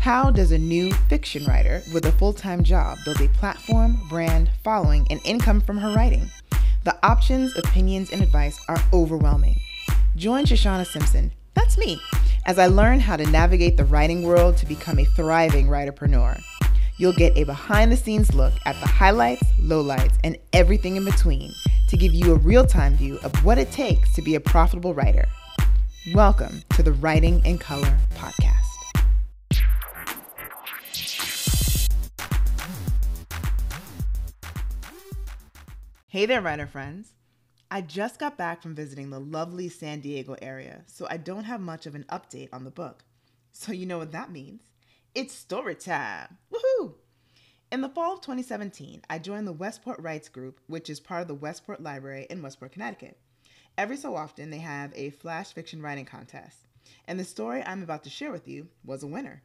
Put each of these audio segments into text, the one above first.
How does a new fiction writer with a full time job build a platform, brand, following, and income from her writing? The options, opinions, and advice are overwhelming. Join Shoshana Simpson, that's me, as I learn how to navigate the writing world to become a thriving writerpreneur. You'll get a behind the scenes look at the highlights, lowlights, and everything in between to give you a real time view of what it takes to be a profitable writer. Welcome to the Writing in Color podcast. Hey there, writer friends. I just got back from visiting the lovely San Diego area, so I don't have much of an update on the book. So, you know what that means? It's story time! Woohoo! In the fall of 2017, I joined the Westport Writes Group, which is part of the Westport Library in Westport, Connecticut. Every so often, they have a flash fiction writing contest, and the story I'm about to share with you was a winner.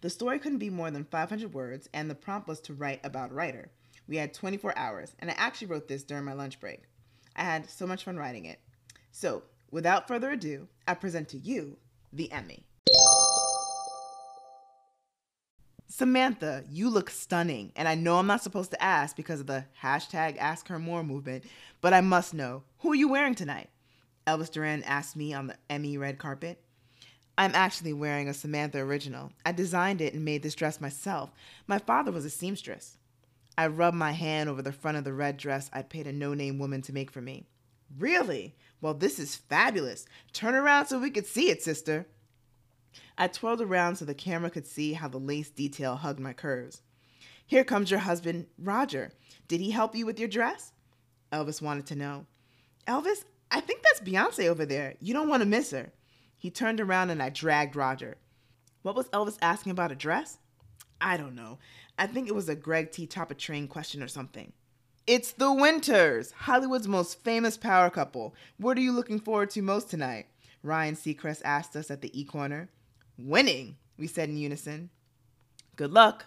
The story couldn't be more than 500 words, and the prompt was to write about a writer. We had 24 hours, and I actually wrote this during my lunch break. I had so much fun writing it. So, without further ado, I present to you the Emmy. Samantha, you look stunning, and I know I'm not supposed to ask because of the hashtag Ask Her More movement, but I must know who are you wearing tonight? Elvis Duran asked me on the Emmy red carpet. I'm actually wearing a Samantha original. I designed it and made this dress myself. My father was a seamstress. I rubbed my hand over the front of the red dress I'd paid a no name woman to make for me. Really? Well, this is fabulous. Turn around so we could see it, sister. I twirled around so the camera could see how the lace detail hugged my curves. Here comes your husband, Roger. Did he help you with your dress? Elvis wanted to know. Elvis, I think that's Beyonce over there. You don't want to miss her. He turned around and I dragged Roger. What was Elvis asking about a dress? I don't know. I think it was a Greg T. Top of Train question or something. It's the Winters, Hollywood's most famous power couple. What are you looking forward to most tonight? Ryan Seacrest asked us at the E Corner. Winning, we said in unison. Good luck.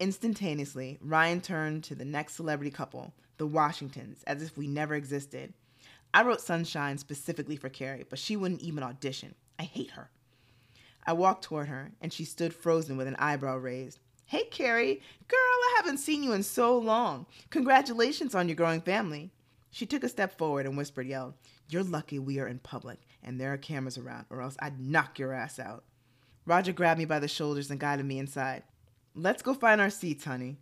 Instantaneously, Ryan turned to the next celebrity couple, the Washingtons, as if we never existed. I wrote Sunshine specifically for Carrie, but she wouldn't even audition. I hate her. I walked toward her, and she stood frozen with an eyebrow raised. Hey, Carrie. Girl, I haven't seen you in so long. Congratulations on your growing family. She took a step forward and whispered, yelled, You're lucky we are in public and there are cameras around, or else I'd knock your ass out. Roger grabbed me by the shoulders and guided me inside. Let's go find our seats, honey.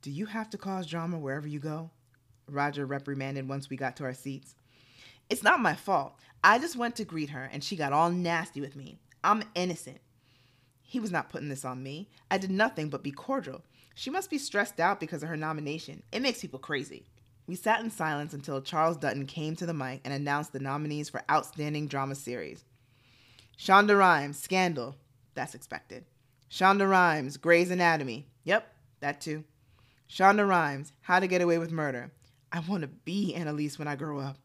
Do you have to cause drama wherever you go? Roger reprimanded once we got to our seats. It's not my fault. I just went to greet her and she got all nasty with me. I'm innocent. He was not putting this on me. I did nothing but be cordial. She must be stressed out because of her nomination. It makes people crazy. We sat in silence until Charles Dutton came to the mic and announced the nominees for Outstanding Drama Series. Shonda Rhimes, Scandal. That's expected. Shonda Rhimes, Grey's Anatomy. Yep, that too. Shonda Rhimes, How to Get Away with Murder. I want to be Annalise when I grow up.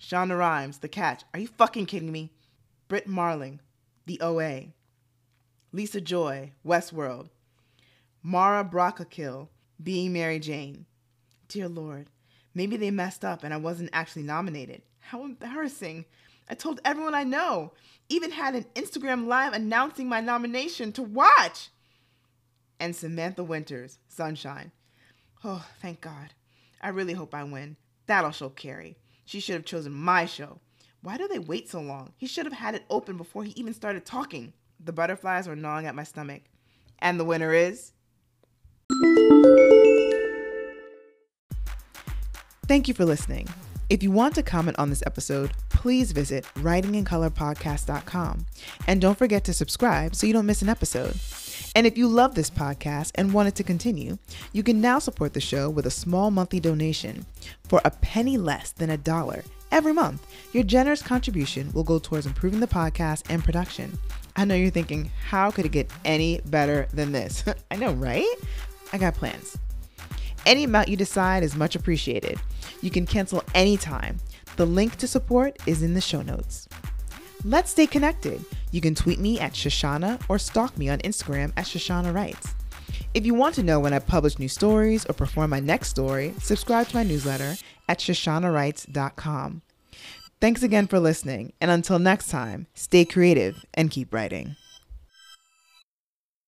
Shonda Rhimes, The Catch. Are you fucking kidding me? Brit Marling, The OA. Lisa Joy, Westworld. Mara Brock Akil, Being Mary Jane. Dear Lord, maybe they messed up and I wasn't actually nominated. How embarrassing. I told everyone I know, even had an Instagram live announcing my nomination to watch. And Samantha Winters, Sunshine. Oh, thank God. I really hope I win. That'll show Carrie. She should have chosen my show. Why do they wait so long? He should have had it open before he even started talking. The butterflies were gnawing at my stomach. And the winner is. Thank you for listening. If you want to comment on this episode, please visit writingincolorpodcast.com. And don't forget to subscribe so you don't miss an episode. And if you love this podcast and want it to continue, you can now support the show with a small monthly donation. For a penny less than a dollar every month, your generous contribution will go towards improving the podcast and production. I know you're thinking, how could it get any better than this? I know, right? I got plans. Any amount you decide is much appreciated. You can cancel anytime. The link to support is in the show notes. Let's stay connected. You can tweet me at Shoshana or stalk me on Instagram at Shoshana Writes. If you want to know when I publish new stories or perform my next story, subscribe to my newsletter at shoshanawrites.com. Thanks again for listening, and until next time, stay creative and keep writing.